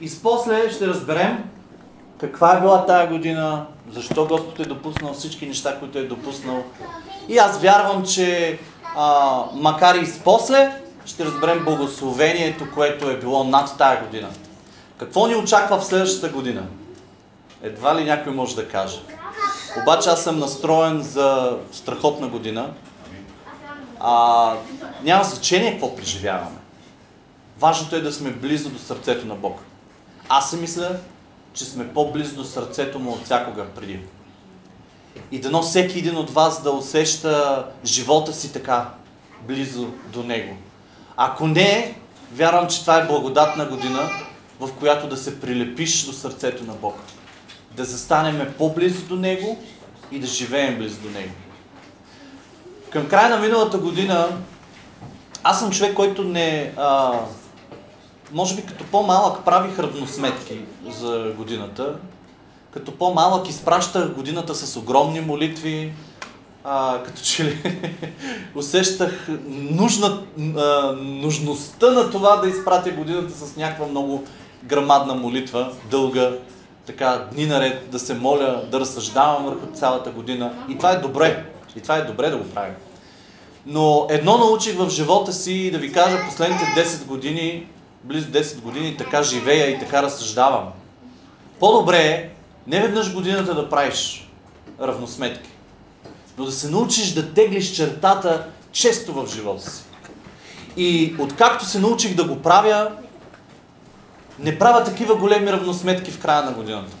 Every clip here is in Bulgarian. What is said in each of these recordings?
И после ще разберем каква е била тая година, защо Господ е допуснал всички неща, които е допуснал. И аз вярвам, че а, макар и после, ще разберем благословението, което е било над тая година. Какво ни очаква в следващата година? Едва ли някой може да каже. Обаче аз съм настроен за страхотна година. А, няма значение какво преживяваме. Важното е да сме близо до сърцето на Бог. Аз си мисля, че сме по-близо до сърцето му от всякога преди. И дано всеки един от вас да усеща живота си така, близо до него. Ако не, вярвам, че това е благодатна година, в която да се прилепиш до сърцето на Бог. Да застанеме по-близо до Него и да живеем близо до Него. Към края на миналата година, аз съм човек, който не... А, може би като по-малък правих равносметки за годината. Като по-малък изпращах годината с огромни молитви, а, като че ли усещах нужна, а, нужността на това да изпратя годината с някаква много грамадна молитва, дълга, така дни наред, да се моля, да разсъждавам върху цялата година. И това е добре. И това е добре да го правим. Но едно научих в живота си да ви кажа последните 10 години, близо 10 години, така живея и така разсъждавам. По-добре е не веднъж годината да правиш равносметки, но да се научиш да теглиш чертата често в живота си. И откакто се научих да го правя, не правя такива големи равносметки в края на годината.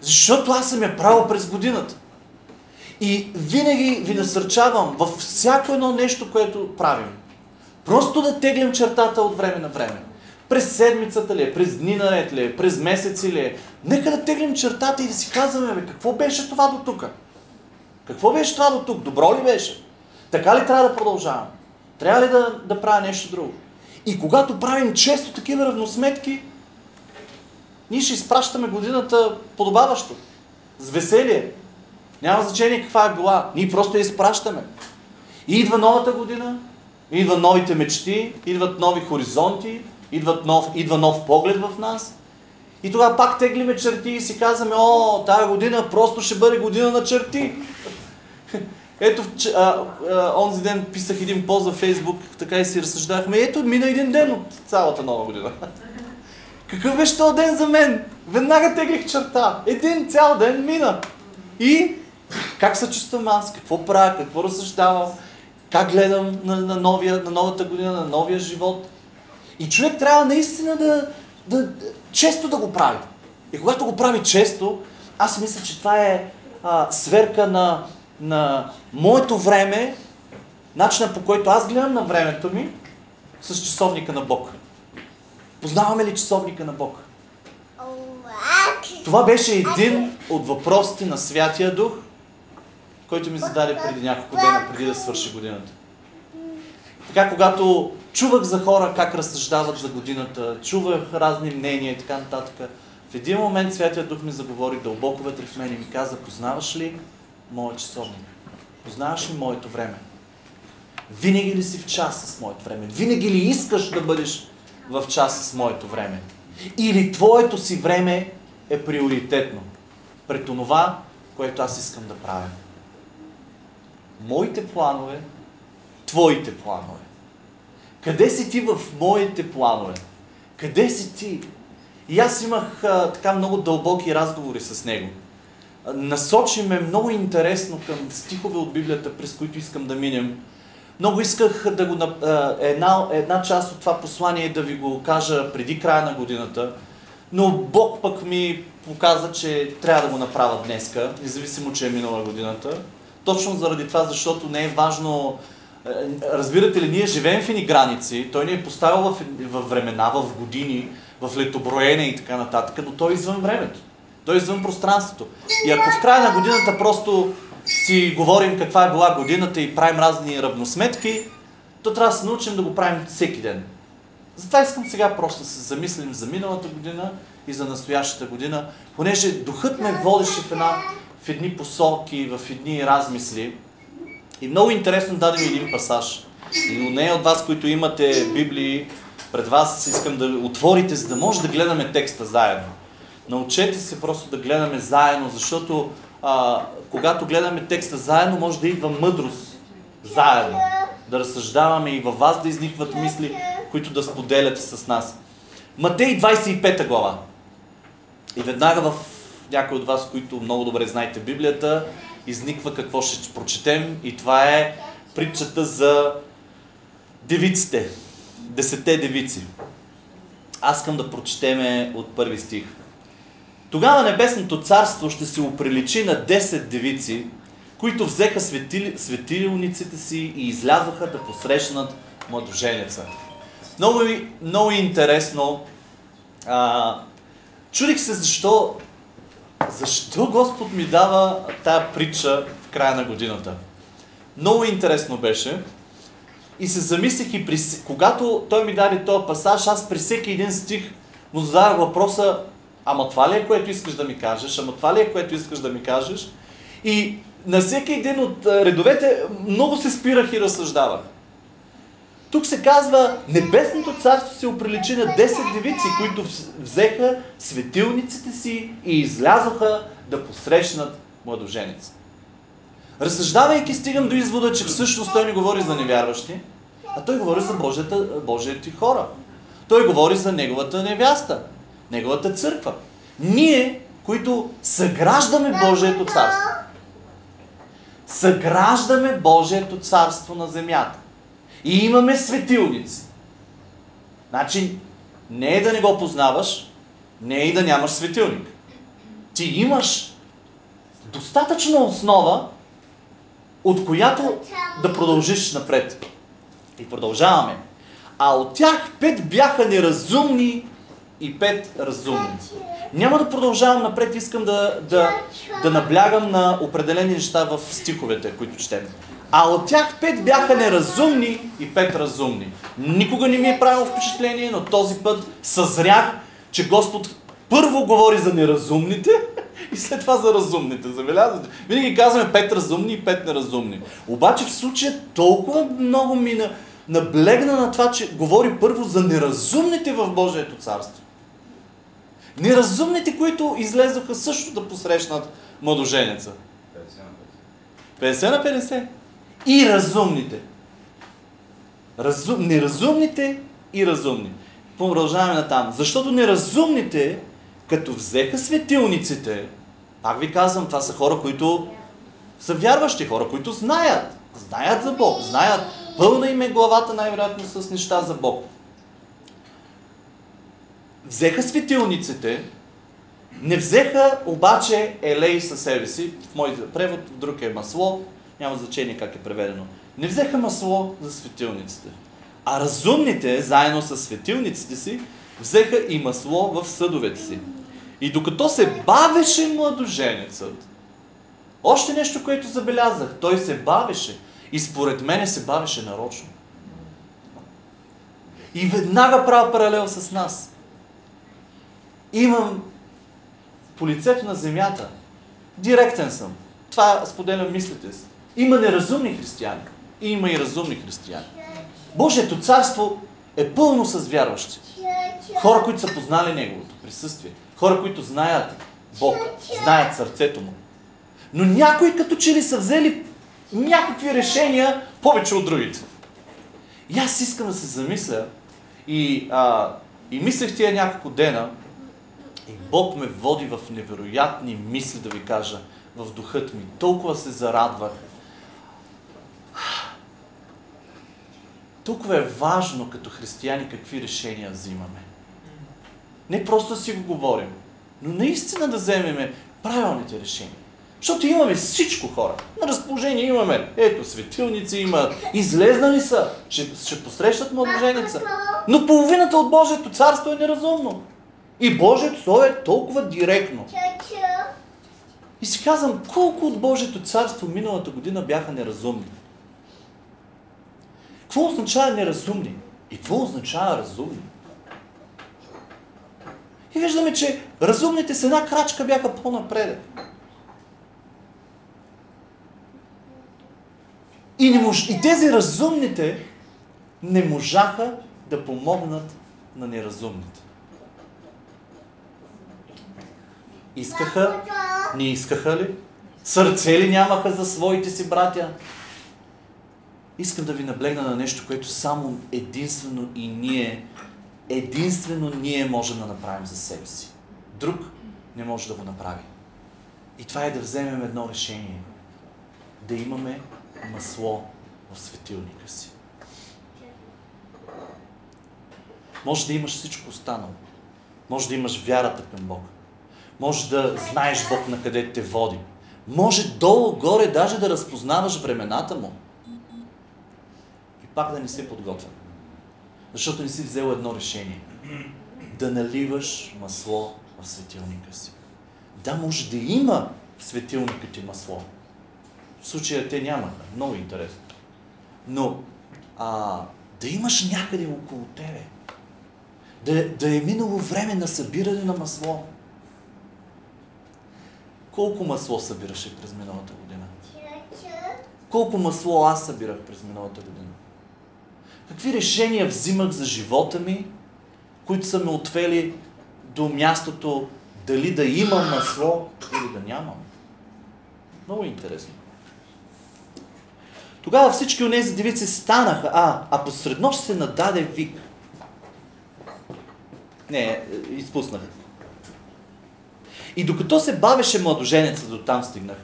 Защото аз съм я правил през годината. И винаги ви насърчавам във всяко едно нещо, което правим. Просто да теглим чертата от време на време. През седмицата ли е, през дни наред ли е, през месеци ли е. Нека да теглим чертата и да си казваме, бе, какво беше това до тук? Какво беше това до тук? Добро ли беше? Така ли трябва да продължавам? Трябва ли да, да правя нещо друго? И когато правим често такива равносметки, ние ще изпращаме годината подобаващо. С веселие. Няма значение каква е била. Ние просто я изпращаме. И идва новата година, идват новите мечти, идват нови хоризонти, идват нов, идва нов поглед в нас. И тогава пак теглиме черти и си казваме, о, тая година просто ще бъде година на черти. Ето, а, а, онзи ден писах един пост във Фейсбук, така и си разсъждахме. Ето, мина един ден от цялата нова година. Какъв беше този ден за мен? Веднага теглих черта. Един цял ден мина. И как се чувствам аз? Какво правя? Какво разсъждавам? Как гледам на, на, новия, на новата година, на новия живот? И човек трябва наистина да, да, да често да го прави. И когато го прави често, аз мисля, че това е а, сверка на, на моето време, начина по който аз гледам на времето ми с часовника на Бог. Познаваме ли часовника на Бог? Това беше един от въпросите на Святия Дух, който ми зададе преди няколко дена, преди да свърши годината. Така, когато чувах за хора как разсъждават за годината, чувах разни мнения и така нататък, в един момент Святия Дух ми заговори дълбоко вътре в мен и ми каза, познаваш ли моят часовник? Познаваш ли моето време? Винаги ли си в час с моето време? Винаги ли искаш да бъдеш в час с моето време? Или твоето си време е приоритетно пред това, което аз искам да правя? Моите планове, твоите планове. Къде си ти в моите планове? Къде си ти? И аз имах а, така много дълбоки разговори с него. Насочи ме много интересно към стихове от Библията, през които искам да минем. Много исках да го, една, една част от това послание да ви го кажа преди края на годината, но Бог пък ми показа, че трябва да го направя днеска, независимо, че е минала годината. Точно заради това, защото не е важно разбирате ли, ние живеем в едни граници, той ни е поставил в, в времена, в години, в летоброене и така нататък, но той е извън времето. Той е извън пространството. И ако в края на годината просто си говорим каква е била годината и правим разни равносметки, то трябва да се научим да го правим всеки ден. Затова искам сега просто да се замислим за миналата година и за настоящата година, понеже духът ме водеше в, една, в едни посоки, в едни размисли. И много интересно даде ми един пасаж. И у нея от вас, които имате Библии, пред вас искам да отворите, за да може да гледаме текста заедно. Научете се просто да гледаме заедно, защото а, когато гледаме текста заедно, може да идва мъдрост заедно. Да разсъждаваме и във вас да изникват мисли, които да споделяте с нас. Матей 25 глава. И веднага в някой от вас, които много добре знаете Библията, изниква какво ще прочетем и това е притчата за девиците. Десете девици. Аз искам да прочетеме от първи стих. Тогава Небесното царство ще се оприличи на 10 девици, които взеха светили, светилниците си и излязоха да посрещнат младоженеца. Много, много интересно. А, чудих се защо, защо Господ ми дава тая притча в края на годината. Много интересно беше. И се замислих и при... когато той ми даде този пасаж, аз при всеки един стих му задавах въпроса, ама това ли е което искаш да ми кажеш, ама това ли е което искаш да ми кажеш. И на всеки един от редовете много се спирах и разсъждавах. Тук се казва, Небесното царство се оприличи на 10 девици, които взеха светилниците си и излязоха да посрещнат младоженец. Разсъждавайки, стигам до извода, че всъщност той не говори за невярващи, а той говори за Божията, Божиите хора. Той говори за неговата невяста, неговата църква. Ние, които съграждаме Божието царство, съграждаме Божието царство на земята. И имаме светилници. Значи, не е да не го познаваш, не е и да нямаш светилник. Ти имаш достатъчна основа, от която да продължиш напред. И продължаваме. А от тях пет бяха неразумни и пет разумни. Няма да продължавам напред, искам да, да, да наблягам на определени неща в стиховете, които четем. А от тях пет бяха неразумни и пет разумни. Никога не ми е правило впечатление, но този път съзрях, че Господ първо говори за неразумните и след това за разумните. Забелязвате? Винаги казваме пет разумни и пет неразумни. Обаче в случая толкова много ми наблегна на това, че говори първо за неразумните в Божието царство. Неразумните, които излезоха също да посрещнат младоженеца. 50 на 50. И разумните. Разум... Неразумните и разумни. Продължаваме на там. Защото неразумните, като взеха светилниците, пак ви казвам, това са хора, които са вярващи, хора, които знаят. Знаят за Бог, знаят. Пълна им е главата най-вероятно с неща за Бог взеха светилниците, не взеха обаче елей със себе си, в мой превод, в друг е масло, няма значение как е преведено. Не взеха масло за светилниците. А разумните, заедно с светилниците си, взеха и масло в съдовете си. И докато се бавеше младоженецът, още нещо, което забелязах, той се бавеше. И според мене се бавеше нарочно. И веднага правя паралел с нас имам по лицето на земята. Директен съм. Това споделям мислите си. Има неразумни християни. И има и разумни християни. Божието царство е пълно с вярващи. Хора, които са познали Неговото присъствие. Хора, които знаят Бог, знаят сърцето Му. Но някои като че ли са взели някакви решения повече от другите. И аз искам да се замисля и, а, и мислех тия няколко дена, и Бог ме води в невероятни мисли, да ви кажа, в духът ми. Толкова се зарадвах. Толкова е важно като християни какви решения взимаме. Не просто си го говорим, но наистина да вземеме правилните решения. Защото имаме всичко хора. На разположение имаме, ето, светилници има, излезнали са, ще, ще посрещат младоженица. Но половината от Божието царство е неразумно. И Божието Слово е толкова директно. И си казвам, колко от Божието царство миналата година бяха неразумни. Какво означава неразумни? И какво означава разумни? И виждаме, че разумните с една крачка бяха по-напред. И, не мож... и тези разумните не можаха да помогнат на неразумните. Искаха, не искаха ли? Сърце ли нямаха за своите си братя? Искам да ви наблегна на нещо, което само единствено и ние, единствено ние можем да направим за себе си. Друг не може да го направи. И това е да вземем едно решение. Да имаме масло в светилника си. Може да имаш всичко останало. Може да имаш вярата към Бог. Може да знаеш Бог на къде те води. Може долу-горе даже да разпознаваш времената Му. И пак да не си подготвен. Защото не си взел едно решение. Да наливаш масло в светилника си. Да, може да има в светилника ти масло. В случая те нямаха. Много интересно. Но а, да имаш някъде около тебе. Да, да е минало време на събиране на масло. Колко масло събираше през миналата година? Колко масло аз събирах през миналата година? Какви решения взимах за живота ми, които са ме отвели до мястото дали да имам масло или да нямам? Много интересно. Тогава всички от тези девици станаха, а, а посред нощ се нададе вик. Не, изпуснах. И докато се бавеше младоженеца, до там стигнах,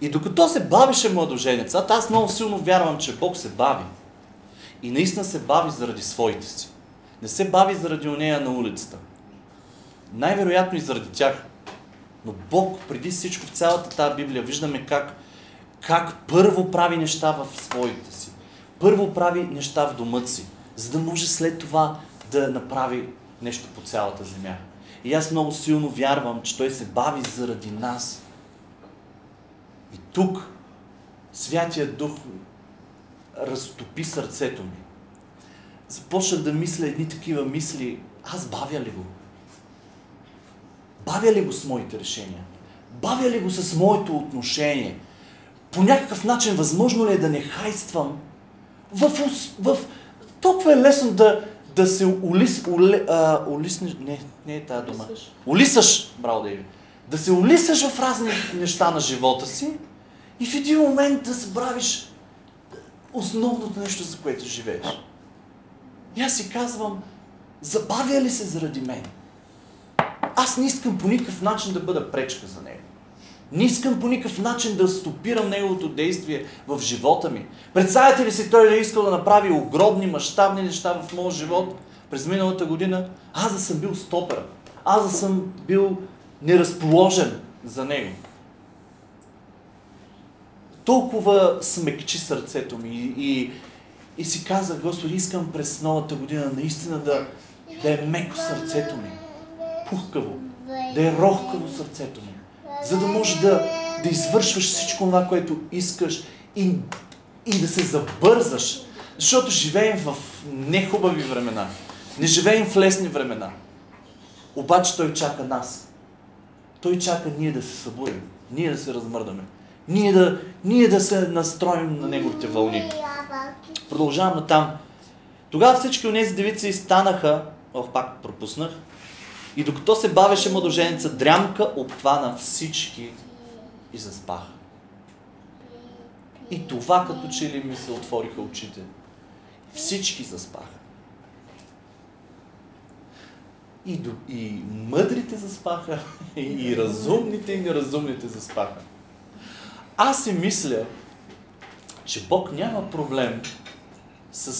и докато се бавеше младоженеца, аз много силно вярвам, че Бог се бави. И наистина се бави заради своите си. Не се бави заради онея на улицата. Най-вероятно и заради тях. Но Бог, преди всичко в цялата тази Библия, виждаме как, как първо прави неща в своите си. Първо прави неща в дома си, за да може след това да направи нещо по цялата земя. И аз много силно вярвам, че Той се бави заради нас. И тук Святия Дух разтопи сърцето ми. Започнах да мисля едни такива мисли. Аз бавя ли го? Бавя ли го с моите решения? Бавя ли го с моето отношение? По някакъв начин възможно ли е да не хайствам? В, в, толкова е лесно да, да се улис, уле, а, улиснеш, не, не е тази дума. Улисаш, браво да Да се улисаш в разни неща на живота си и в един момент да забравиш основното нещо, за което живееш. И аз си казвам, забавя ли се заради мен? Аз не искам по никакъв начин да бъда пречка за него. Не искам по никакъв начин да стопирам неговото действие в живота ми. Представете ли си, той да е искал да направи огромни, мащабни неща в моят живот през миналата година? Аз да съм бил стопер. Аз да съм бил неразположен за него. Толкова смекчи сърцето ми и, и, и си каза, Господи, искам през новата година наистина да, да е меко сърцето ми. Пухкаво. Да е рохкаво сърцето ми за да може да, да извършваш всичко това, което искаш и, и да се забързаш. Защото живеем в нехубави времена. Не живеем в лесни времена. Обаче Той чака нас. Той чака ние да се събудим, ние да се размърдаме, ние да, ние да се настроим на Неговите вълни. Продължавам на там. Тогава всички от тези девици станаха, ох, пак пропуснах, и докато се бавеше младоженеца, дрямка обхвана всички и заспаха. И това като че ли ми се отвориха очите. Всички заспаха. И, до, и мъдрите заспаха, и, разумните, и неразумните заспаха. Аз си мисля, че Бог няма проблем с,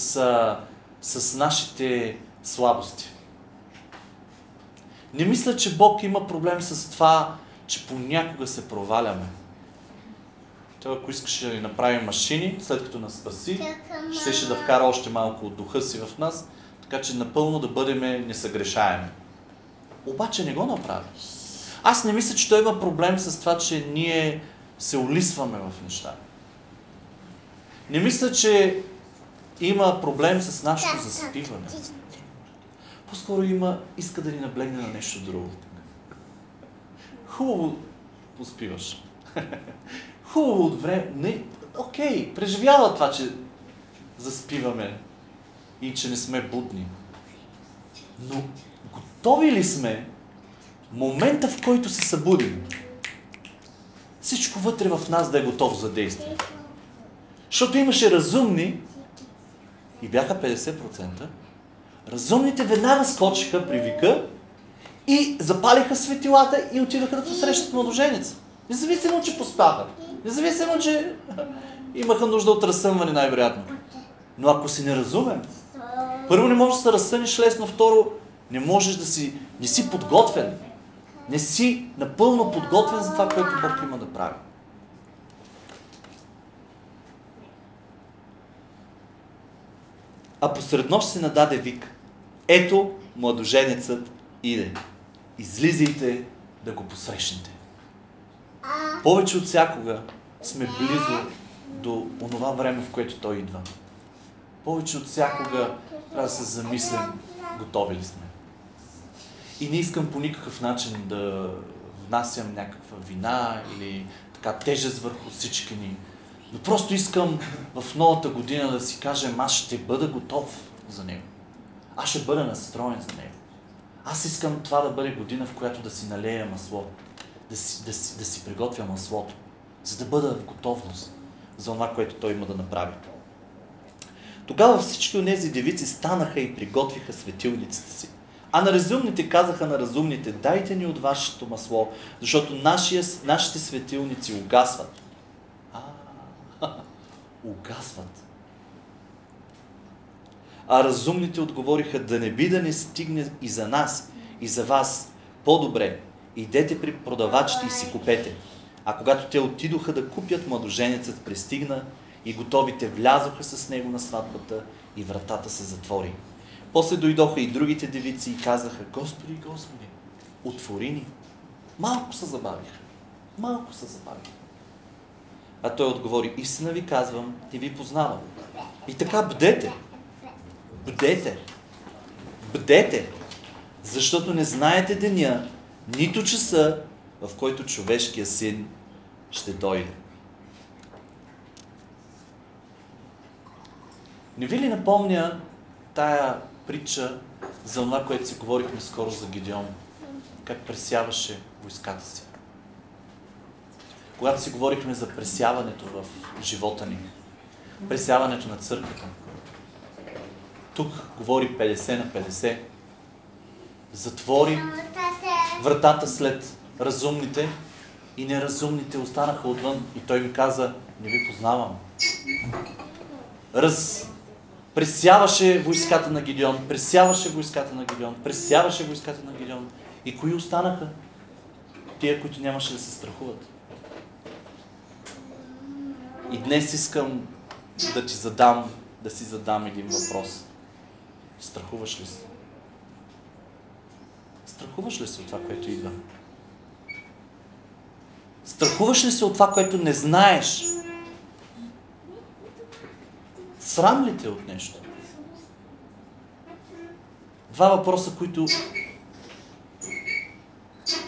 с нашите слабости. Не мисля, че Бог има проблем с това, че понякога се проваляме. Той, ако искаше да ни направи машини, след като нас спаси, ще ще да вкара още малко от духа си в нас, така че напълно да бъдем несъгрешаеми. Обаче не го направи. Аз не мисля, че той има проблем с това, че ние се улисваме в неща. Не мисля, че има проблем с нашето заспиване. По-скоро има, иска да ни наблегне на нещо друго. Хубаво поспиваш. Хубаво от време. Не, окей, преживява това, че заспиваме и че не сме будни. Но готови ли сме момента, в който се събудим? Всичко вътре в нас да е готово за действие. Защото имаше разумни, и бяха 50%, разумните веднага скочиха при вика и запалиха светилата и отидаха да посрещат младоженец. Независимо, че поспаха. Независимо, че имаха нужда от разсъмване най-вероятно. Но ако си неразумен, първо не можеш да се разсъниш лесно, второ не можеш да си, не си подготвен. Не си напълно подготвен за това, което Бог има да прави. А посред нощ се нададе вик. Ето, младоженецът иде. Излизайте да го посрещнете. Повече от всякога сме близо до онова време, в което той идва. Повече от всякога трябва да се замислим, готови ли сме. И не искам по никакъв начин да внасям някаква вина или така тежест върху всички ни. Но просто искам в новата година да си кажем, аз ще бъда готов за него. Аз ще бъда настроен за него. Аз искам това да бъде година, в която да си налея масло, да си, да си, да си приготвя маслото, за да бъда в готовност за това, което той има да направи. Тогава всички от тези девици станаха и приготвиха светилниците си. А на разумните казаха на разумните, дайте ни от вашето масло, защото нашия, нашите светилници угасват. А, угасват. А разумните отговориха, да не би да не стигне и за нас, и за вас. По-добре, идете при продавачите и си купете. А когато те отидоха да купят, младоженецът пристигна и готовите влязоха с него на сватбата и вратата се затвори. После дойдоха и другите девици и казаха, Господи, Господи, отвори ни. Малко се забавиха. Малко се забавиха. А той отговори, истина ви казвам, и ви познавам. И така бдете. Бдете. Бдете. Защото не знаете деня, нито часа, в който човешкия син ще дойде. Не ви ли напомня тая притча за това, което си говорихме скоро за Гедеон? Как пресяваше войската си. Когато си говорихме за пресяването в живота ни, пресяването на църквата, тук говори 50 на 50, затвори вратата след разумните и неразумните останаха отвън и той ми каза, не ви познавам. Раз, пресяваше войската на Гидеон, пресяваше войската на Гидеон, пресяваше войската на Гидеон. И кои останаха? Тия, които нямаше да се страхуват. И днес искам да ти задам, да си задам един въпрос. Страхуваш ли се? Страхуваш ли се от това, което идва? Страхуваш ли се от това, което не знаеш? Срам ли те от нещо? Два въпроса, които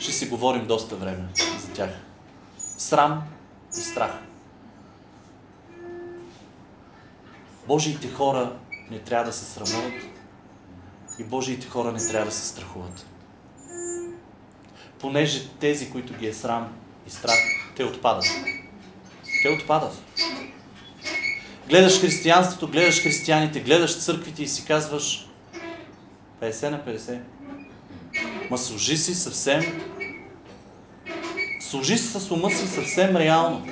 ще си говорим доста време за тях. Срам и страх. Божиите хора не трябва да се срамуват и Божиите хора не трябва да се страхуват. Понеже тези, които ги е срам и страх, те отпадат. Те отпадат. Гледаш християнството, гледаш християните, гледаш църквите и си казваш 50 на 50. Ма служи си съвсем служи си с ума си съвсем реално.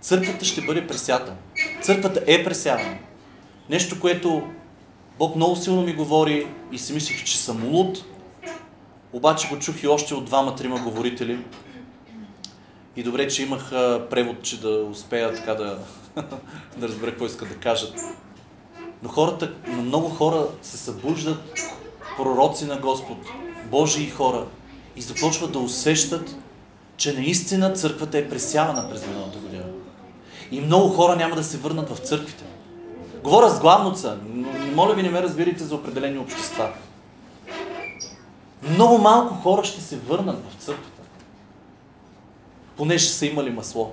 Църквата ще бъде пресята. Църквата е пресявана. Нещо, което Бог много силно ми говори и си мислих, че съм луд. Обаче го чух и още от двама-трима говорители. И добре, че имах превод, че да успея така да, да разбера какво искат да кажат. Но хората, но много хора се събуждат пророци на Господ, Божии хора и започват да усещат, че наистина църквата е пресявана през миналата година. И много хора няма да се върнат в църквите. Говоря с главноца, но моля ви не ме разбирайте за определени общества. Много малко хора ще се върнат в църквата, понеже са имали масло.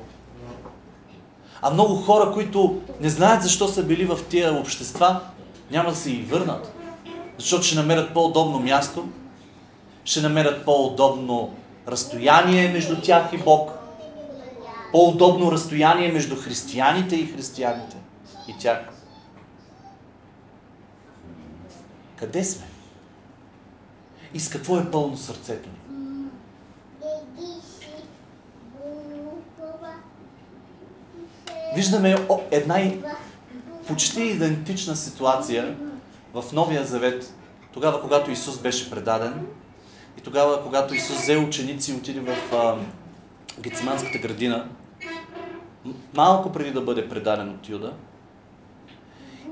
А много хора, които не знаят защо са били в тия общества, няма да се и върнат. защото ще намерят по-удобно място, ще намерят по-удобно разстояние между тях и Бог, по-удобно разстояние между християните и християните и тях. Къде сме? И с какво е пълно сърцето ни? Виждаме една почти идентична ситуация в Новия Завет, тогава когато Исус беше предаден и тогава когато Исус взе ученици и отиде в Гециманската градина, малко преди да бъде предаден от Юда.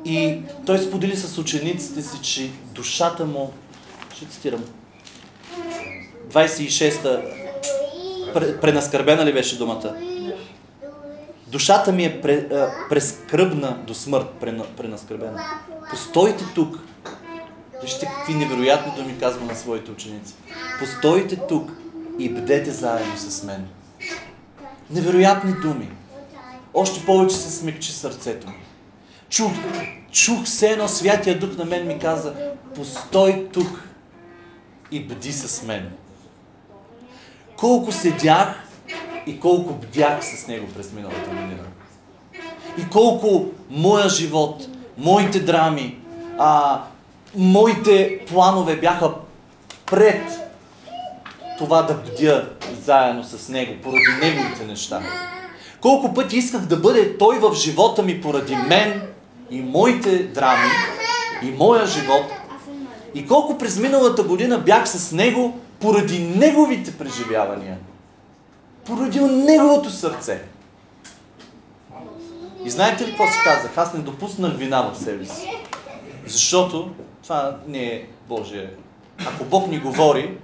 И той сподели с учениците си, че душата му, ще цитирам, 26-та, пренаскърбена ли беше думата? Душата ми е прескръбна до смърт, пренаскърбена. Постойте тук. Вижте какви невероятни думи казва на своите ученици. Постойте тук и бдете заедно с мен. Невероятни думи. Още повече се смекчи сърцето ми. Чух, чух все едно Святия Дух на мен ми каза, постой тук и бди с мен. Колко седях и колко бдях с него през миналата година. И колко моя живот, моите драми, а, моите планове бяха пред това да бдя заедно с него, поради неговите неща. Колко пъти исках да бъде той в живота ми поради мен и моите драми и моя живот. И колко през миналата година бях с него поради неговите преживявания – поради неговото сърце. И знаете ли какво си казах? Аз не допуснах вина в себе си. Защото това не е Божие. Ако Бог ни говори,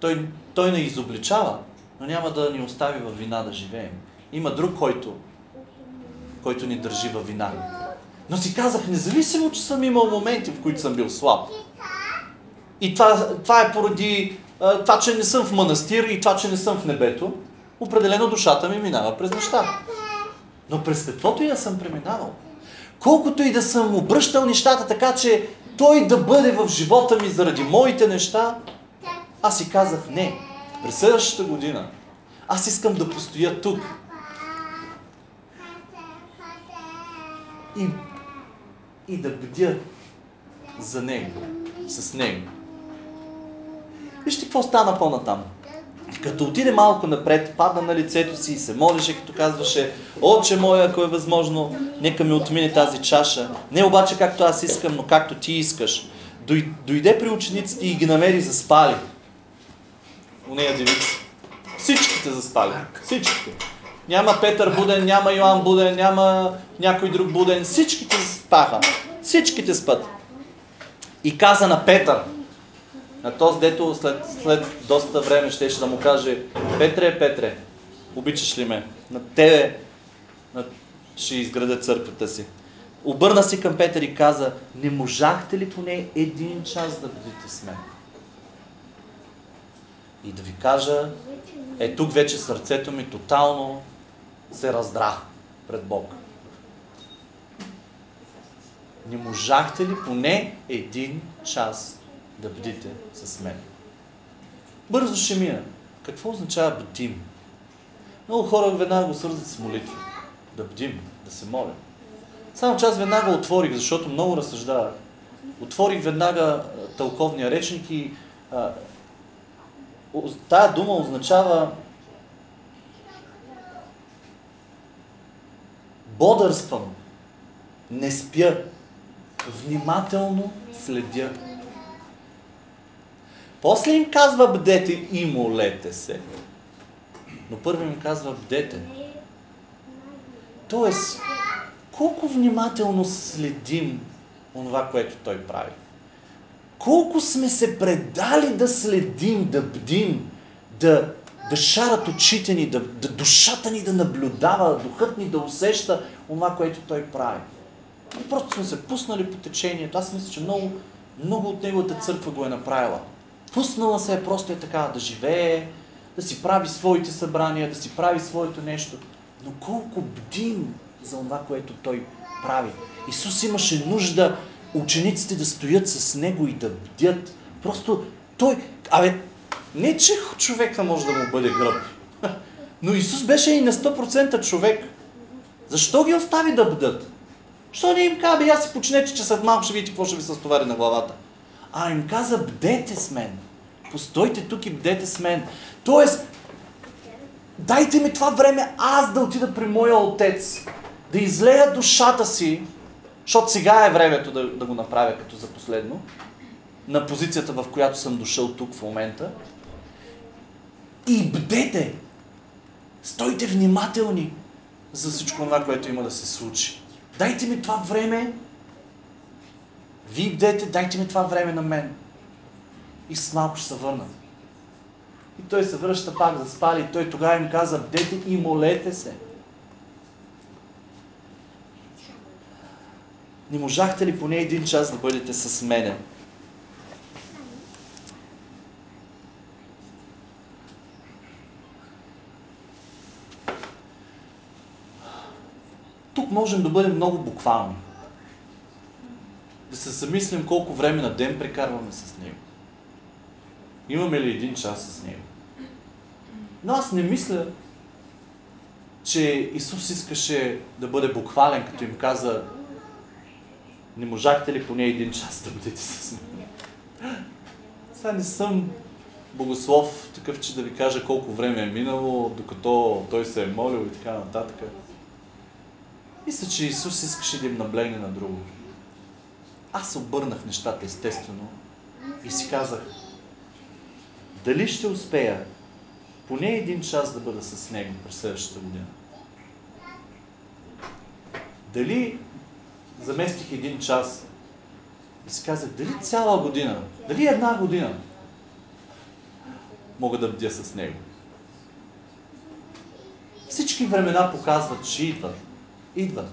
той, той не изобличава, но няма да ни остави в вина да живеем. Има друг, който, който ни държи във вина. Но си казах, независимо, че съм имал моменти, в които съм бил слаб. И това, това е поради това, че не съм в манастир и това, че не съм в небето, определено душата ми минава през неща. Но през каквото и да съм преминавал, колкото и да съм обръщал нещата така, че той да бъде в живота ми заради моите неща, аз си казах не. През следващата година аз искам да постоя тук. И, и да бдя за него, с него. Вижте какво стана по-натам. Като отиде малко напред, падна на лицето си и се молеше, като казваше, Отче моя, ако е възможно, нека ми отмине тази чаша. Не обаче както аз искам, но както ти искаш. Дойде при учениците и ги намери заспали. У нея девици. Всичките заспали. Всичките. Няма Петър Буден, няма Йоан Буден, няма някой друг Буден. Всичките спаха. Всичките спят. И каза на Петър, на този, дето след, след доста време щеше да му каже Петре, Петре, обичаш ли ме? На тебе на... ще изградя църквата си. Обърна си към Петър и каза, не можахте ли поне един час да бъдете с мен? И да ви кажа, е тук вече сърцето ми тотално се раздра пред Бог. Не можахте ли поне един час да бдите с мен. Бързо ще мина. Какво означава бдим? Много хора веднага го свързват с молитва. Да бдим, да се молим. Само че аз веднага отворих, защото много разсъждавах. Отворих веднага тълковния речник и а, тая дума означава бодърствам, не спя, внимателно следя. После им казва бдете и молете се. Но първо им казва бдете. Тоест, колко внимателно следим онова, което той прави. Колко сме се предали да следим, да бдим, да, да шарат очите ни, да, да душата ни да наблюдава, духът ни да усеща онова, което той прави. И просто сме се пуснали по течението. Аз мисля, че много, много от неговата църква го е направила. Пуснала се е просто е така да живее, да си прави своите събрания, да си прави своето нещо. Но колко бдим за това, което той прави. Исус имаше нужда учениците да стоят с него и да бдят. Просто той, абе, не че човека може да му бъде гръб, но Исус беше и на 100% човек. Защо ги остави да бдят? Що не им каза, бе, я си почнете, че след малко ще видите какво ще ви се стовари на главата. А им каза, бдете с мен. Постойте тук и бдете с мен. Тоест, дайте ми това време аз да отида при моя отец, да излея душата си, защото сега е времето да, да го направя като за последно, на позицията, в която съм дошъл тук в момента. И бдете! Стойте внимателни за всичко това, което има да се случи. Дайте ми това време. Вие бдете, дайте ми това време на мен. И с малко ще се върна. И той се връща пак за спали. Той тогава им каза, бдете и молете се. Не можахте ли поне един час да бъдете с мене? Можем да бъдем много буквални. Да се замислим колко време на ден прекарваме с Него. Имаме ли един час с Него? Но аз не мисля, че Исус искаше да бъде буквален, като им каза не можахте ли поне един час да бъдете с мен? Сега не съм богослов, такъв, че да ви кажа колко време е минало, докато той се е молил и така нататък. Мисля, че Исус искаше да им наблегне на друго. Аз обърнах нещата естествено и си казах, дали ще успея поне един час да бъда с Него през следващата година? Дали заместих един час и си казах, дали цяла година, дали една година мога да бдя с Него? Всички времена показват, че идват. Идват.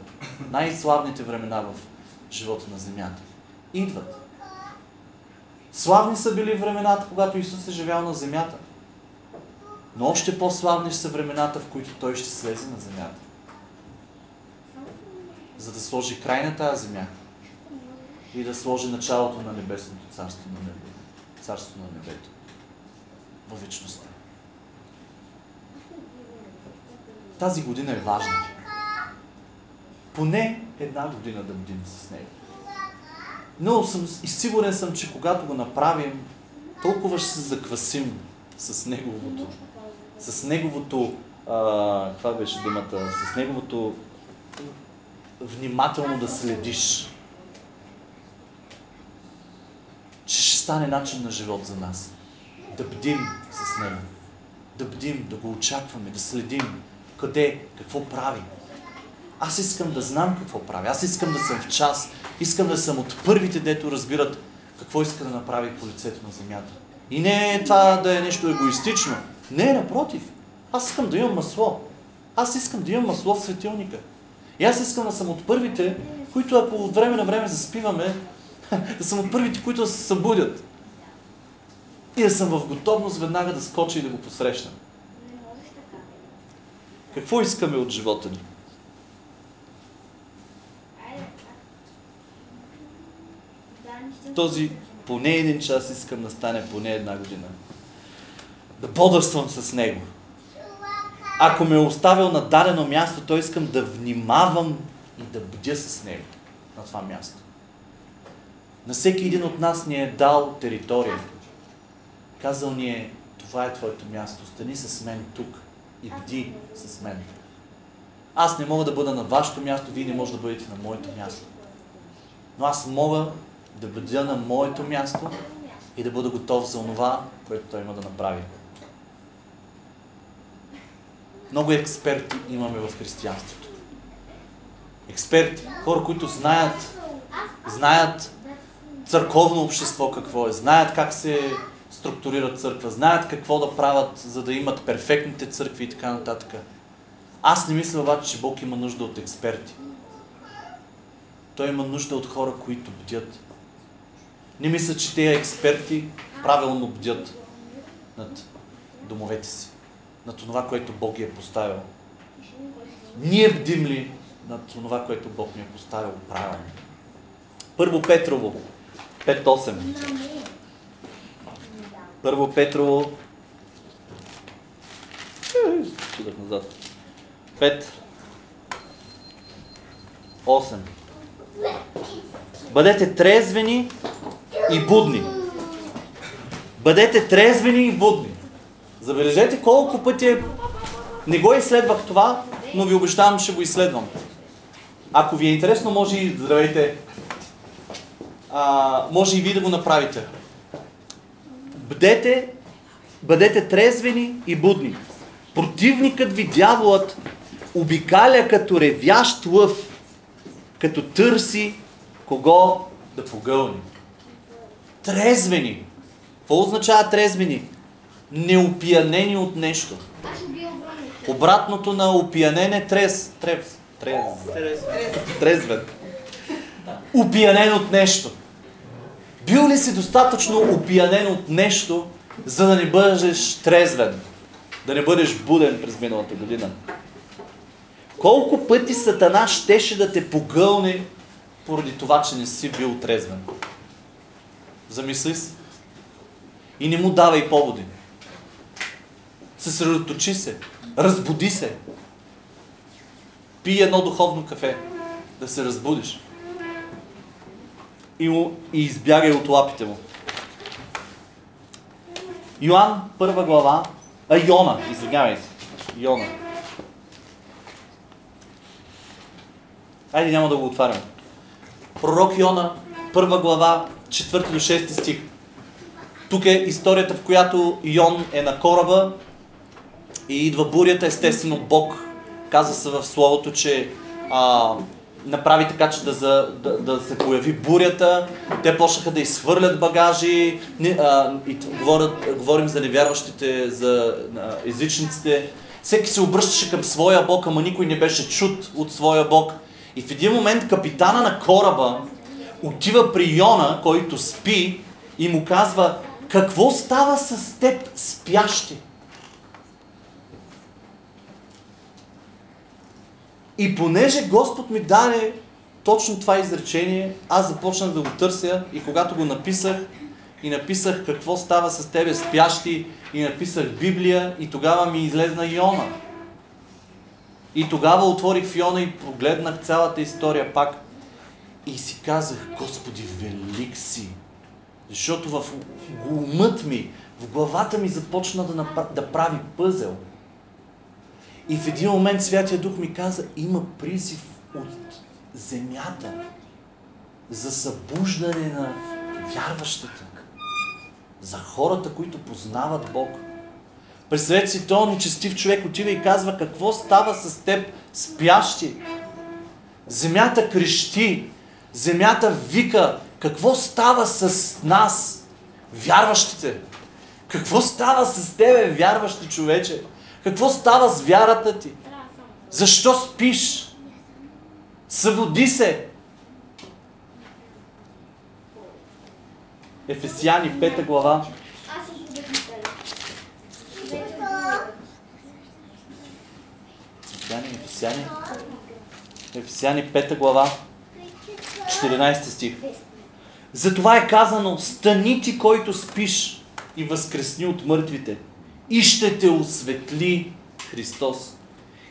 Най-славните времена в живота на земята. Идват. Славни са били времената, когато Исус е живял на земята. Но още по-славни са времената, в които Той ще слезе на земята. За да сложи край на тази земя и да сложи началото на небесното царство на небето. Царство на небето. Във вечността. Тази година е важна поне една година да бдим с него. Но съм, и сигурен съм, че когато го направим, толкова ще се заквасим с неговото, с неговото, каква беше думата, с неговото внимателно да следиш, че ще стане начин на живот за нас. Да бдим с него. Да бдим, да го очакваме, да следим къде, какво прави, аз искам да знам какво правя. Аз искам да съм в час. Искам да съм от първите, дето разбират какво иска да направи по лицето на земята. И не това да е нещо егоистично. Не, напротив. Аз искам да имам масло. Аз искам да имам масло в светилника. И аз искам да съм от първите, които ако от време на време заспиваме, да съм от първите, които да се събудят. И да съм в готовност веднага да скоча и да го посрещам. Какво искаме от живота ни? Този поне един час искам да стане поне една година. Да бодрствам с него. Ако ме е оставил на дадено място, то искам да внимавам и да бдя с него на това място. На всеки един от нас ни е дал територия. Казал ни е, това е твоето място, стани с мен тук и бди с мен. Аз не мога да бъда на вашето място, вие не може да бъдете на моето място. Но аз мога да бъда на моето място и да бъда готов за това, което той има да направи. Много експерти имаме в християнството. Експерти, хора, които знаят, знаят църковно общество какво е, знаят как се структурира църква, знаят какво да правят, за да имат перфектните църкви и така нататък. Аз не мисля обаче, че Бог има нужда от експерти. Той има нужда от хора, които бдят, не мисля, че тези експерти правилно бдят над домовете си, над това, което Бог ги е поставил. Ние бдим ли над това, което Бог ми е поставил правилно? Първо Петрово 5.8. Първо Петрово Чудах назад. 5 8 Бъдете трезвени и будни. Бъдете трезвени и будни. Забележете колко пъти е... Не го изследвах това, но ви обещавам, ще го изследвам. Ако ви е интересно, може и здравейте. А, може и вие да го направите. Бъдете, бъдете трезвени и будни. Противникът ви, дяволът, обикаля като ревящ лъв, като търси кого да погълни. Трезвени. Какво означава трезвени? Неопиянени от нещо. Обратното на опиянене трез. Трез. Трез. Трезвен. Опиянен от нещо. Бил ли си достатъчно опиянен от нещо, за да не бъдеш трезвен? Да не бъдеш буден през миналата година? Колко пъти Сатана щеше да те погълне поради това, че не си бил трезвен? Замисли си. И не му давай поводи. Съсредоточи се. Разбуди се. Пи едно духовно кафе. Да се разбудиш. И, му, и избягай от лапите му. Йоан, първа глава. А, Йона, извинявайте. Йона. Айде няма да го отварям. Пророк Йона, първа глава, 4 до 6 стих. Тук е историята, в която Йон е на кораба и идва бурята, естествено Бог казва се в Словото, че а, направи така, че да, за, да, да се появи бурята. Те почнаха да изхвърлят багажи. Не, а, и говорят, говорим за невярващите, за а, езичниците. Всеки се обръщаше към своя Бог, ама никой не беше чут от своя Бог. И в един момент капитана на кораба отива при Йона, който спи и му казва, какво става с теб спящи? И понеже Господ ми даде точно това изречение, аз започнах да го търся и когато го написах, и написах какво става с тебе спящи, и написах Библия, и тогава ми излезна Йона. И тогава отворих в Йона и погледнах цялата история пак. И си казах, Господи, велик си. Защото в умът ми, в главата ми започна да, напра... да прави пъзел. И в един момент Святия Дух ми каза, има призив от земята за събуждане на вярващите. За хората, които познават Бог. Представете си, този нечестив човек отива и казва, какво става с теб спящи? Земята крещи, земята вика, какво става с нас, вярващите? Какво става с тебе, вярващи човече? Какво става с вярата ти? Защо спиш? Събуди се! Ефесяни 5 глава. Ефесяни, Ефесяни. Ефесяни 5 глава. 14 стих. Затова е казано, стани ти, който спиш и възкресни от мъртвите и ще те осветли Христос.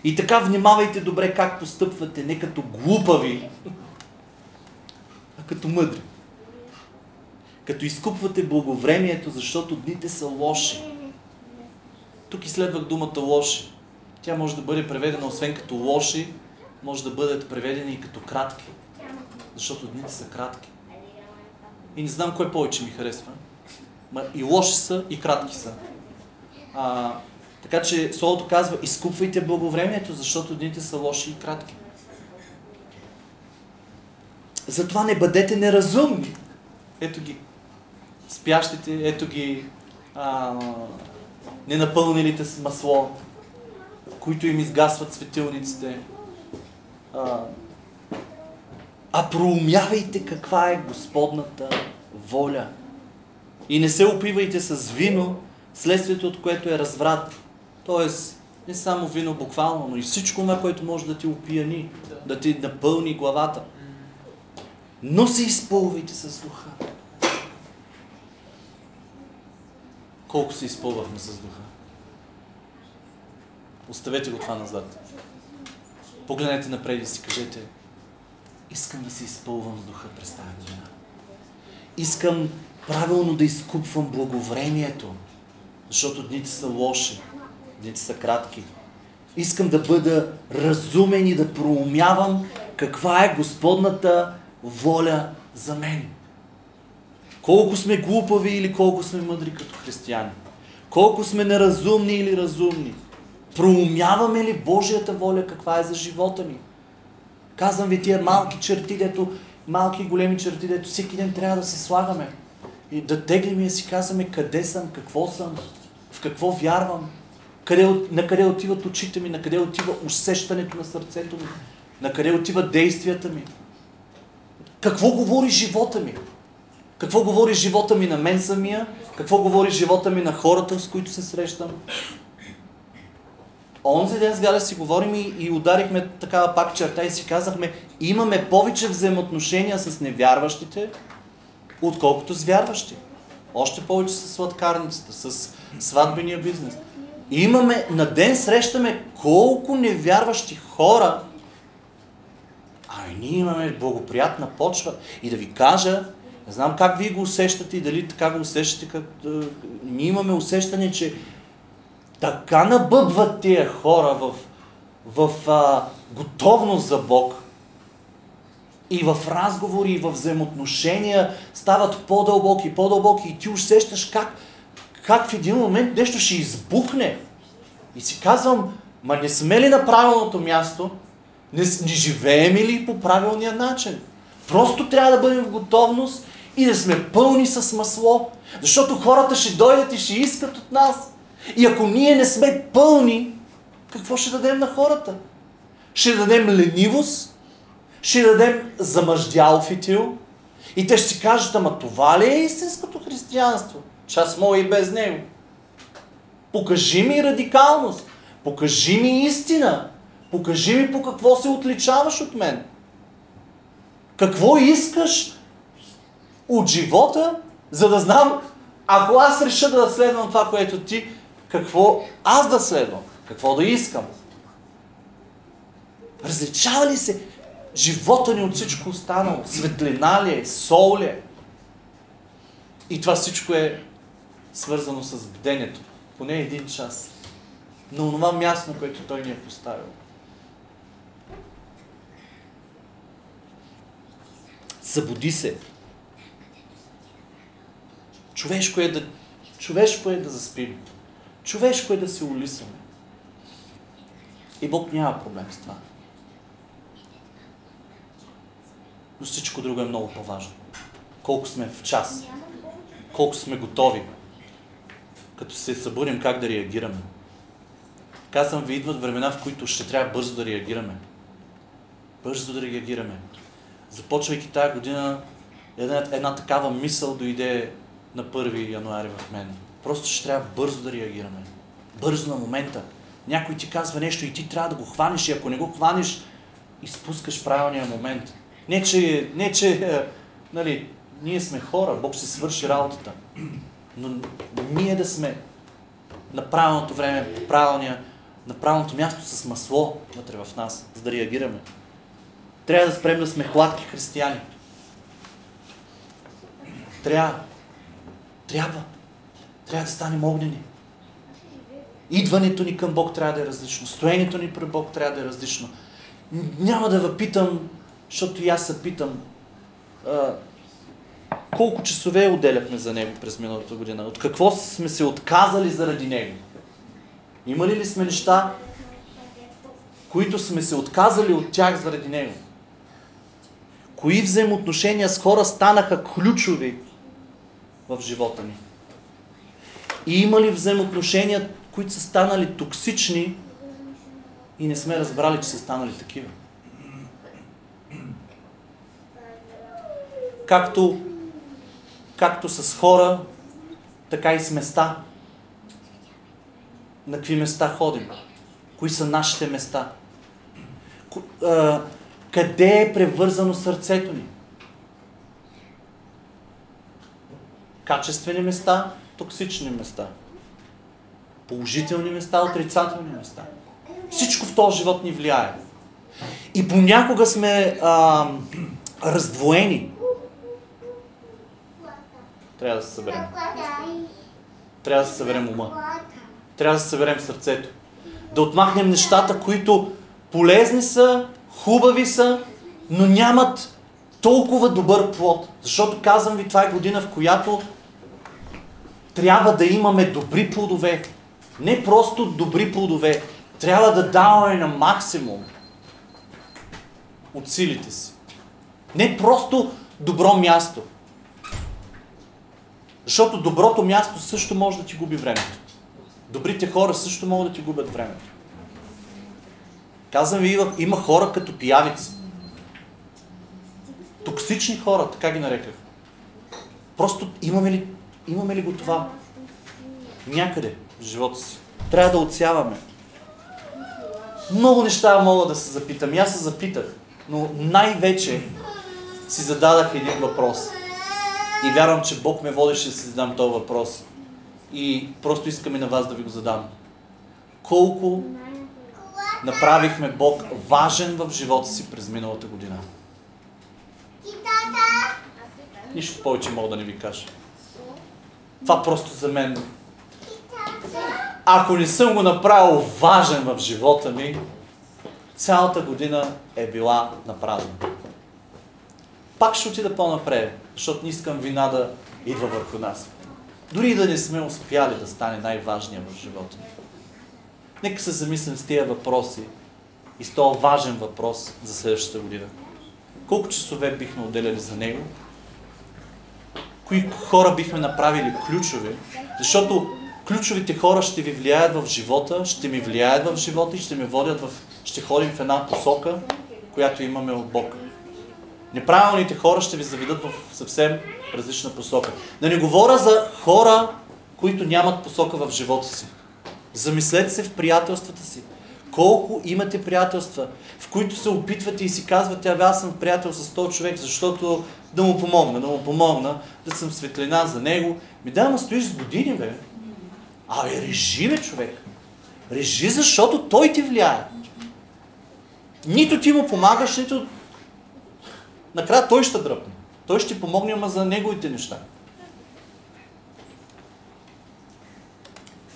И така внимавайте добре как постъпвате, не като глупави, а като мъдри. Като изкупвате благовремието, защото дните са лоши. Тук изследвах думата лоши. Тя може да бъде преведена освен като лоши, може да бъдат преведени и като кратки. Защото дните са кратки. И не знам кой повече ми харесва. Ма и лоши са, и кратки са. А, така че Словото казва, изкупвайте благовремието, защото дните са лоши и кратки. Затова не бъдете неразумни. Ето ги. Спящите, ето ги а, ненапълнилите с масло, които им изгасват светилниците. А, а проумявайте каква е Господната воля. И не се опивайте с вино, следствието от което е разврат. Тоест, не само вино буквално, но и всичко това, което може да ти опияни, да ти напълни главата. но се изпълвайте с духа. Колко се изпълвахме с духа? Оставете го това назад. Погледнете напред и си кажете, искам да се изпълвам с духа през тази година. Искам правилно да изкупвам благовремието, защото дните са лоши, дните са кратки. Искам да бъда разумен и да проумявам каква е Господната воля за мен. Колко сме глупави или колко сме мъдри като християни. Колко сме неразумни или разумни. Проумяваме ли Божията воля каква е за живота ни? Казвам ви тия малки черти, дето, малки и големи черти, дето всеки ден трябва да се слагаме. И да теглим и да си казваме къде съм, какво съм, в какво вярвам, къде, на къде отиват очите ми, на къде отива усещането на сърцето ми, на къде отиват действията ми. Какво говори живота ми? Какво говори живота ми на мен самия? Какво говори живота ми на хората, с които се срещам? Онзи ден с Галя си говорим и, и ударихме такава пак черта и си казахме, имаме повече взаимоотношения с невярващите, отколкото с вярващи. Още повече с сладкарницата, с сватбения бизнес. Имаме, на ден срещаме колко невярващи хора, а ние имаме благоприятна почва. И да ви кажа, не знам как вие го усещате и дали така го усещате, като... ние имаме усещане, че така набъбват тия хора в, в а, готовност за Бог и в разговори, и в взаимоотношения стават по-дълбоки, по-дълбоки и ти усещаш как, как в един момент нещо ще избухне. И си казвам, ма не сме ли на правилното място? Не, не живеем ли по правилния начин? Просто трябва да бъдем в готовност и да сме пълни с масло. Защото хората ще дойдат и ще искат от нас. И ако ние не сме пълни, какво ще дадем на хората? Ще дадем ленивост, ще дадем замъждял фитил и те ще си кажат, ама това ли е истинското християнство? Че аз и без него. Покажи ми радикалност, покажи ми истина, покажи ми по какво се отличаваш от мен. Какво искаш от живота, за да знам, ако аз реша да следвам това, което ти какво аз да следвам, какво да искам. Различава ли се живота ни от всичко останало? Светлина ли е? Сол ли е? И това всичко е свързано с бденето. Поне един час. На това място, което той ни е поставил. Събуди се. Човешко е да, човешко е да заспим. Човешко е да се улисаме. И Бог няма проблем с това. Но всичко друго е много по-важно. Колко сме в час. Колко сме готови. Като се събудим как да реагираме. Казвам ви, идват времена, в които ще трябва бързо да реагираме. Бързо да реагираме. Започвайки тази година, една, една такава мисъл дойде на 1 януари в мен Просто ще трябва бързо да реагираме. Бързо на момента. Някой ти казва нещо и ти трябва да го хванеш и ако не го хванеш, изпускаш правилния момент. Не, че, не, че е, нали, ние сме хора, Бог се свърши работата. Но ние да сме на правилното време, по правилния, на правилното място с масло вътре в нас, за да реагираме. Трябва да спрем да сме хладки християни. Трябва. Трябва. Трябва да станем огнени. Идването ни към Бог трябва да е различно. Стоението ни пред Бог трябва да е различно. Няма да въпитам, защото и аз се питам, а, колко часове отделяхме за Него през миналата година? От какво сме се отказали заради Него? Имали ли сме неща, които сме се отказали от тях заради Него? Кои взаимоотношения с хора станаха ключови в живота ни? И има ли взаимоотношения, които са станали токсични и не сме разбрали, че са станали такива? Както, както с хора, така и с места. На какви места ходим? Кои са нашите места? Къде е превързано сърцето ни? Качествени места, токсични места. Положителни места, отрицателни места. Всичко в този живот ни влияе. И понякога сме а, раздвоени. Трябва да се съберем. Трябва да се съберем ума. Трябва да се съберем сърцето. Да отмахнем нещата, които полезни са, хубави са, но нямат толкова добър плод. Защото казвам ви, това е година, в която трябва да имаме добри плодове. Не просто добри плодове. Трябва да даваме на максимум от силите си. Не просто добро място. Защото доброто място също може да ти губи времето. Добрите хора също могат да ти губят времето. Казвам ви, има хора като пиявици. Токсични хора, така ги нареках. Просто имаме ли, имаме ли го това? Някъде в живота си. Трябва да отсяваме. Много неща мога да се запитам. аз се запитах. Но най-вече си зададах един въпрос. И вярвам, че Бог ме водеше да си задам този въпрос. И просто искаме на вас да ви го задам. Колко направихме Бог важен в живота си през миналата година? Нищо повече мога да не ви кажа. Това просто за мен. Ако не съм го направил важен в живота ми, цялата година е била направена. Пак ще отида по-напред, защото не искам вина да идва върху нас. Дори да не сме успяли да стане най-важния в живота. Нека се замислим с тия въпроси и с този важен въпрос за следващата година. Колко часове бихме отделяли за него? Кои хора бихме направили ключови? Защото ключовите хора ще ви влияят в живота, ще ми влияят в живота и ще ме водят в... ще ходим в една посока, която имаме от Бог. Неправилните хора ще ви заведат в съвсем различна посока. Да не говоря за хора, които нямат посока в живота си. Замислете се в приятелствата си. Колко имате приятелства, в които се опитвате и си казвате, аз съм приятел с този човек, защото да му помогна, да му помогна, да съм светлина за него. Ми да, ма стоиш с години, бе. Абе, режи, бе, човек. Режи, защото той ти влияе. Нито ти му помагаш, нито... Накрая той ще дръпне. Той ще помогне, ама за неговите неща.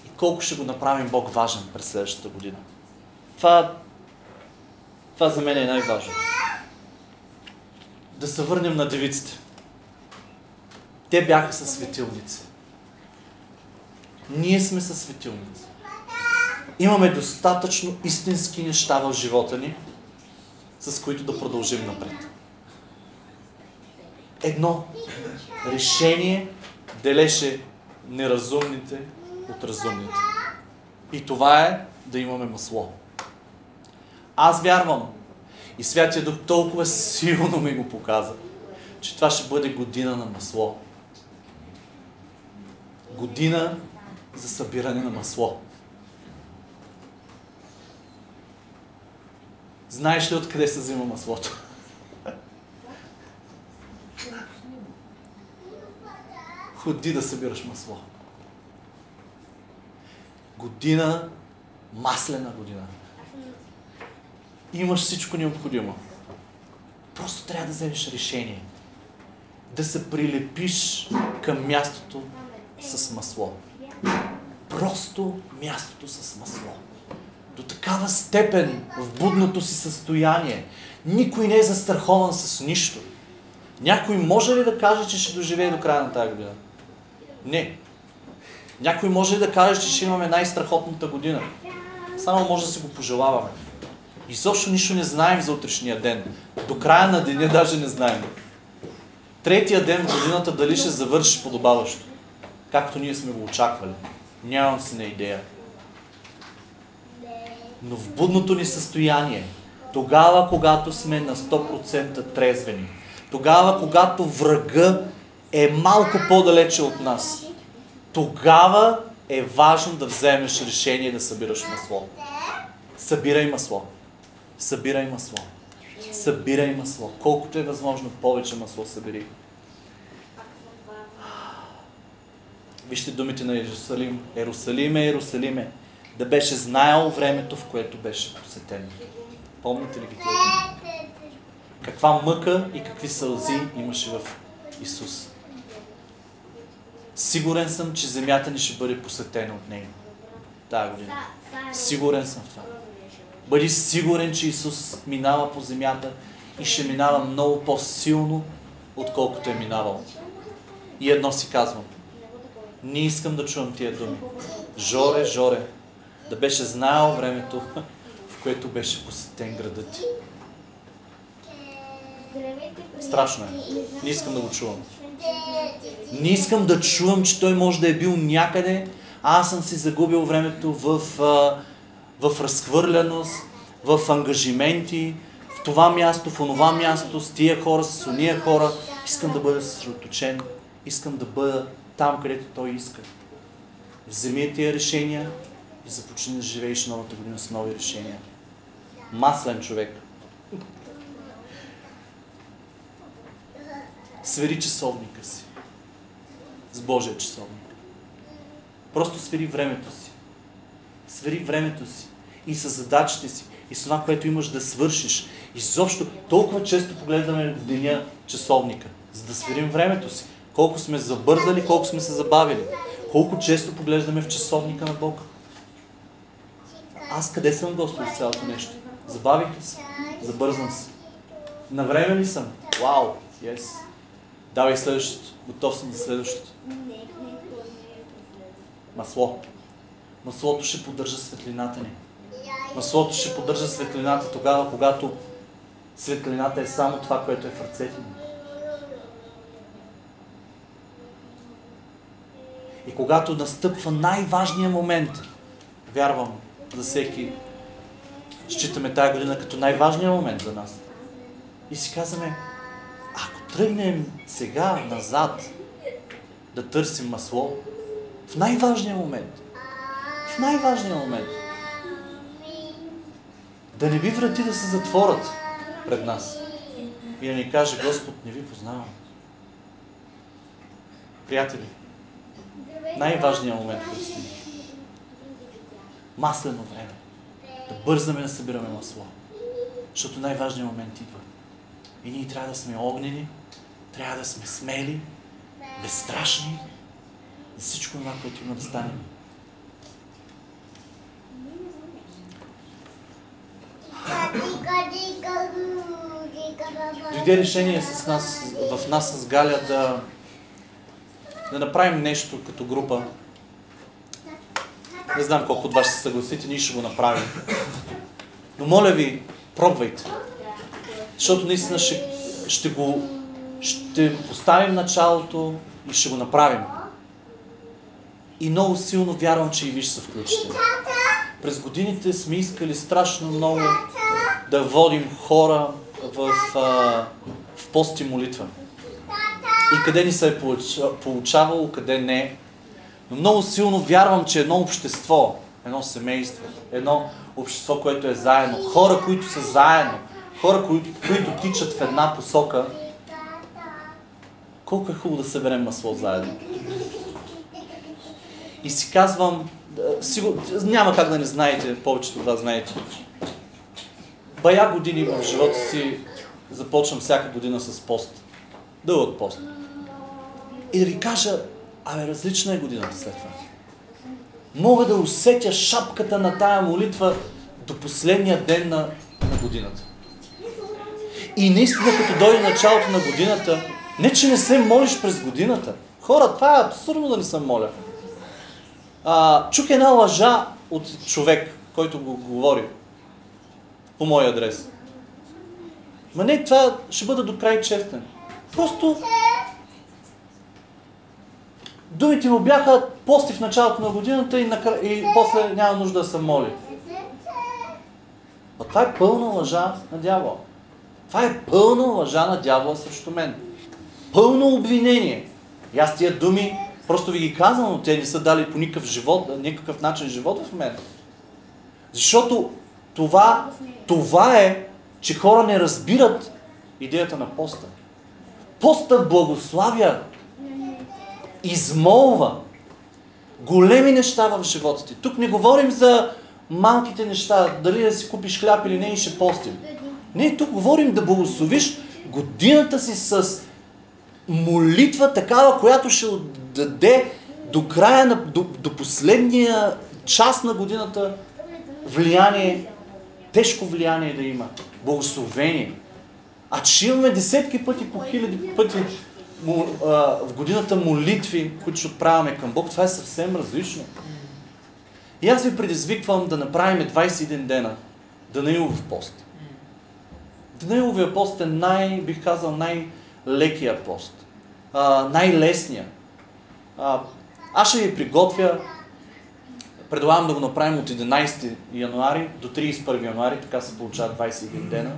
И колко ще го направим Бог важен през следващата година. Това, това за мен е най-важно. Да се върнем на девиците. Те бяха със светилници. Ние сме със светилници. Имаме достатъчно истински неща в живота ни, с които да продължим напред. Едно решение делеше неразумните от разумните. И това е да имаме масло. Аз вярвам. И Святия Дух толкова силно ми го показа, че това ще бъде година на масло. Година за събиране на масло. Знаеш ли откъде се взима маслото? Ходи да събираш масло. Година, маслена година имаш всичко необходимо. Просто трябва да вземеш решение. Да се прилепиш към мястото с масло. Просто мястото с масло. До такава степен в будното си състояние. Никой не е застрахован с нищо. Някой може ли да каже, че ще доживее до края на тази година? Не. Някой може ли да каже, че ще имаме най-страхотната година? Само може да си го пожелаваме. Изобщо нищо не знаем за утрешния ден. До края на деня даже не знаем. Третия ден в годината дали ще завърши подобаващо. Както ние сме го очаквали. Нямам си на идея. Но в будното ни състояние, тогава, когато сме на 100% трезвени, тогава, когато врага е малко по-далече от нас, тогава е важно да вземеш решение да събираш масло. Събирай масло. Събирай масло. Събирай масло. Колкото е възможно повече масло събери. Вижте думите на Иерусалим. Ерусалиме, Ерусалиме, да беше знаел времето, в което беше посетен. Помните ли ги тия? Каква мъка и какви сълзи имаше в Исус. Сигурен съм, че земята ни ще бъде посетена от Него. Тая година. Сигурен съм в това. Бъди сигурен, че Исус минава по земята и ще минава много по-силно, отколкото е минавал. И едно си казвам. Не искам да чувам тия думи. Жоре, Жоре, да беше знаел времето, в което беше посетен градът ти. Страшно е. Не искам да го чувам. Не искам да чувам, че той може да е бил някъде, а аз съм си загубил времето в, в разхвърляност, в ангажименти, в това място, в онова място, с тия хора, с ония хора. Искам да бъда съсредоточен. Искам да бъда там, където той иска. Вземи тия решения и започни да живееш новата година с нови решения. Маслен човек. Свери часовника си. С Божия часовник. Просто свери времето си. Свери времето си. И с задачите си. И с това, което имаш да свършиш. Изобщо толкова често погледаме в деня часовника, за да сверим времето си. Колко сме забързали, колко сме се забавили. Колко често поглеждаме в часовника на Бог. Аз къде съм, Господи, с цялото нещо? Забавих ли се? Забързан се. На време ли съм? Вау! Yes. Давай следващото. Готов съм за следващото. Масло. Маслото ще поддържа светлината ни. Маслото ще поддържа светлината тогава, когато светлината е само това, което е в ръцете ни. И когато настъпва най-важният момент, вярвам за всеки, считаме тази година като най-важният момент за нас. И си казваме, ако тръгнем сега назад да търсим масло, в най-важния момент, в най-важния момент, да не би врати да се затворят пред нас и да ни каже, Господ, не ви познавам. Приятели, най-важният момент предстои. Маслено време. Да бързаме да събираме масло. Защото най-важният момент идва. И ние трябва да сме огнени, трябва да сме смели, безстрашни за всичко това, което има да стане. Дойде решение с нас, в нас с Галя да, да направим нещо като група. Не знам колко от вас ще се съгласите, ние ще го направим. Но моля ви, пробвайте. Защото наистина ще, ще го ще поставим началото и ще го направим. И много силно вярвам, че и ви ще се включите. През годините сме искали страшно много да водим хора в, в пост и молитва. И къде ни се е получавало, къде не. Но много силно вярвам, че едно общество, едно семейство, едно общество, което е заедно, хора, които са заедно, хора, които, които тичат в една посока, колко е хубаво да съберем масло заедно. И си казвам, сигур... няма как да не знаете, повечето от вас знаете. Бая години в живота си започвам всяка година с пост. Дълъг пост. И да ви кажа, абе различна е годината след това. Мога да усетя шапката на тая молитва до последния ден на, на годината. И наистина, като дойде началото на годината, не, че не се молиш през годината. Хора, това е абсурдно да не съм моля. А, чух една лъжа от човек, който го говори по мой адрес. Ма не, това ще бъда до край честен. Просто думите му бяха пости в началото на годината и, накра... и после няма нужда да се моли. А това е пълна лъжа на дявола. Това е пълна лъжа на дявола срещу мен. Пълно обвинение. И аз тия думи просто ви ги казвам, но те не са дали по никакъв живот, никакъв начин живот в мен. Защото това, това е, че хора не разбират идеята на поста. Поста благославя, измолва, големи неща в живота ти. Тук не говорим за малките неща, дали да си купиш хляб или не и ще постим. Не, тук говорим да благословиш годината си с молитва такава, която ще даде до края, на, до, до последния час на годината влияние, тежко влияние да има, благословение. А че имаме десетки пъти по хиляди пъти в годината молитви, които ще отправяме към Бог, това е съвсем различно. И аз ви предизвиквам да направим 21 дена Данаилов пост. Данаиловия пост е най, бих казал, най-лекия пост. най-лесния. аз ще ви приготвя, предлагам да го направим от 11 януари до 31 януари, така се получава 21 дена.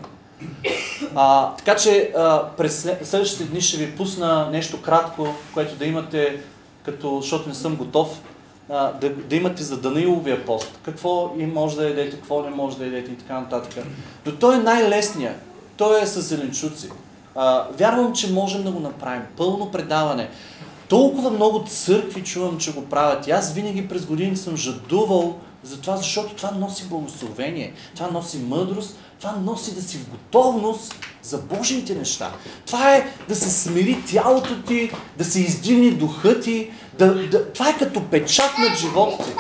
А, така че а, през следващите дни ще ви пусна нещо кратко, което да имате, като, защото не съм готов, а, да, да имате за Данаиловия пост. Какво и може да ядете, какво не може да ядете и така нататък. Но той е най-лесният. Той е с зеленчуци. А, вярвам, че можем да го направим. Пълно предаване. Толкова много църкви чувам, че го правят. И аз винаги през години съм жадувал за това, защото това носи благословение, това носи мъдрост, това носи да си в готовност за Божиите неща. Това е да се смири тялото ти, да се издигне духа ти. Да, да, това е като печат на живота ти.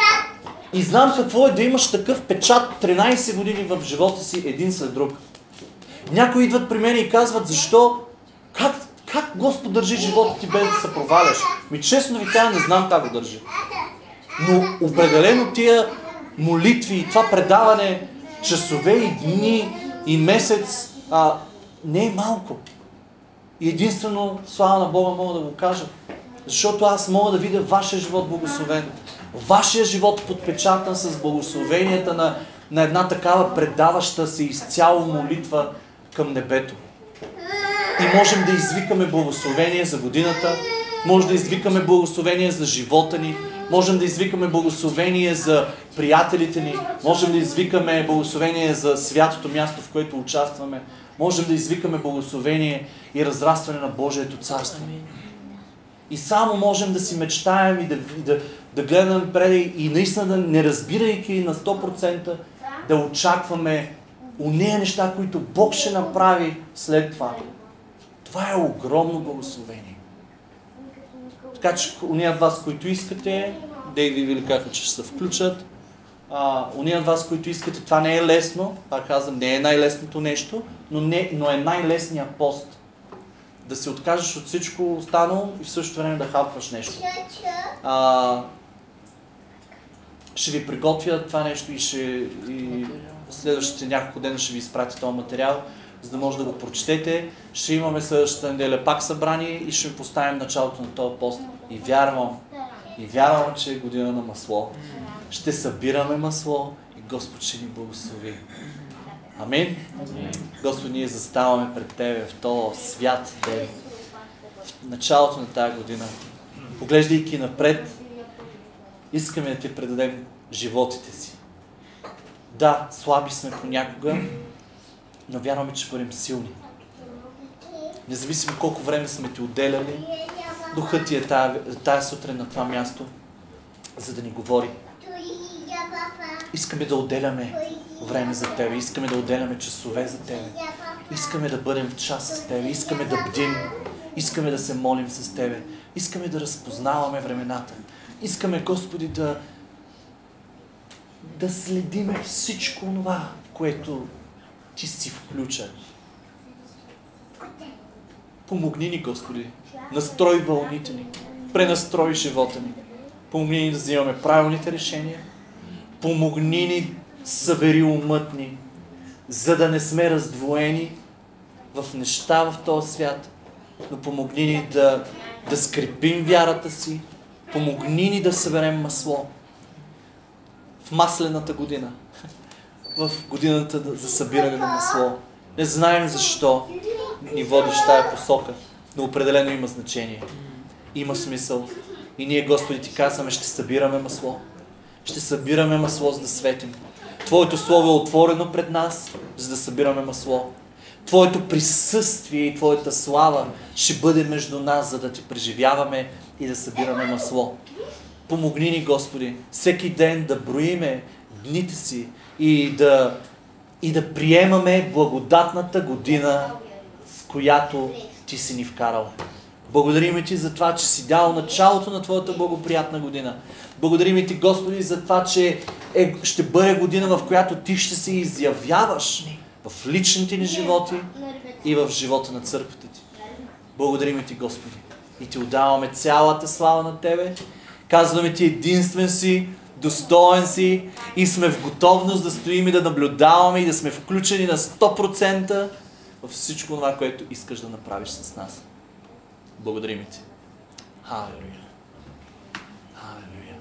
И знам какво е да имаш такъв печат 13 години в живота си един след друг. Някои идват при мен и казват, защо? Как, как Господ държи живота ти без да се проваляш? Ми честно ви кажа, не знам как го държи. Но определено тия молитви и това предаване часове и дни и месец а, не е малко. И единствено, слава на Бога, мога да го кажа. Защото аз мога да видя вашия живот благословен. Вашия живот подпечатан с благословенията на, на една такава предаваща се изцяло молитва към небето. И можем да извикаме благословение за годината, може да извикаме благословение за живота ни, можем да извикаме благословение за приятелите ни, можем да извикаме благословение за святото място, в което участваме, можем да извикаме благословение и разрастване на Божието царство. И само можем да си мечтаем и да, да, да гледаме пред и наистина да не разбирайки на 100% да очакваме уния неща, които Бог ще направи след това. Това е огромно благословение. Така че уния от вас, които искате, Дейви ви казаха, че ще се включат. А, уния от вас, които искате, това не е лесно, пак казвам, не е най-лесното нещо, но, не, но е най-лесният пост. Да се откажеш от всичко останало и в същото време да хапваш нещо. А, ще ви приготвя това нещо и, ще, и следващите няколко дена ще ви изпратя този материал, за да може да го прочетете. Ще имаме следващата неделя пак събрание и ще ви поставим началото на този пост. И вярвам, и вярвам, че е година на масло. Ще събираме масло и Господ ще ни благослови. Амин. Господ, ние заставаме пред Тебе в този свят ден, в началото на тази година. Поглеждайки напред, искаме да Ти предадем животите си. Да, слаби сме понякога, но вярваме, че бъдем силни. Независимо колко време сме ти отделяли, Духът ти е тая, тая сутрин на това място, за да ни говори. Искаме да отделяме време за Тебе, искаме да отделяме часове за Тебе. Искаме да бъдем в час с Тебе, искаме да бдим, искаме да се молим с Тебе, искаме да разпознаваме времената. Искаме, Господи, да, да следиме всичко това, което Ти си включен. Помогни ни, Господи, настрой вълните ни, пренастрой живота ни. Помогни ни да взимаме правилните решения. Помогни ни, събери умът ни, за да не сме раздвоени в неща в този свят, но помогни ни да, да скрепим вярата си, помогни ни да съберем масло в маслената година, в годината за събиране на масло. Не знаем защо ни водиш тая посока, но определено има значение. Има смисъл. И ние, Господи, ти казваме, ще събираме масло. Ще събираме масло, за да светим. Твоето Слово е отворено пред нас, за да събираме масло. Твоето присъствие и Твоята слава ще бъде между нас, за да ти преживяваме и да събираме масло. Помогни ни, Господи, всеки ден да броиме дните си и да, и да приемаме благодатната година, в която Ти си ни вкарал. Благодарим Ти за това, че си дал началото на Твоята благоприятна година. Благодарим Ти, Господи, за това, че е, ще бъде година, в която Ти ще се изявяваш в личните ни животи и в живота на църквата Ти. Благодарим Ти, Господи. И Ти отдаваме цялата слава на Тебе. Казваме Ти единствен си, достоен си и сме в готовност да стоим и да наблюдаваме и да сме включени на 100% във всичко това, което искаш да направиш с нас. Благодарим Ти. Халелуя. Халелуя.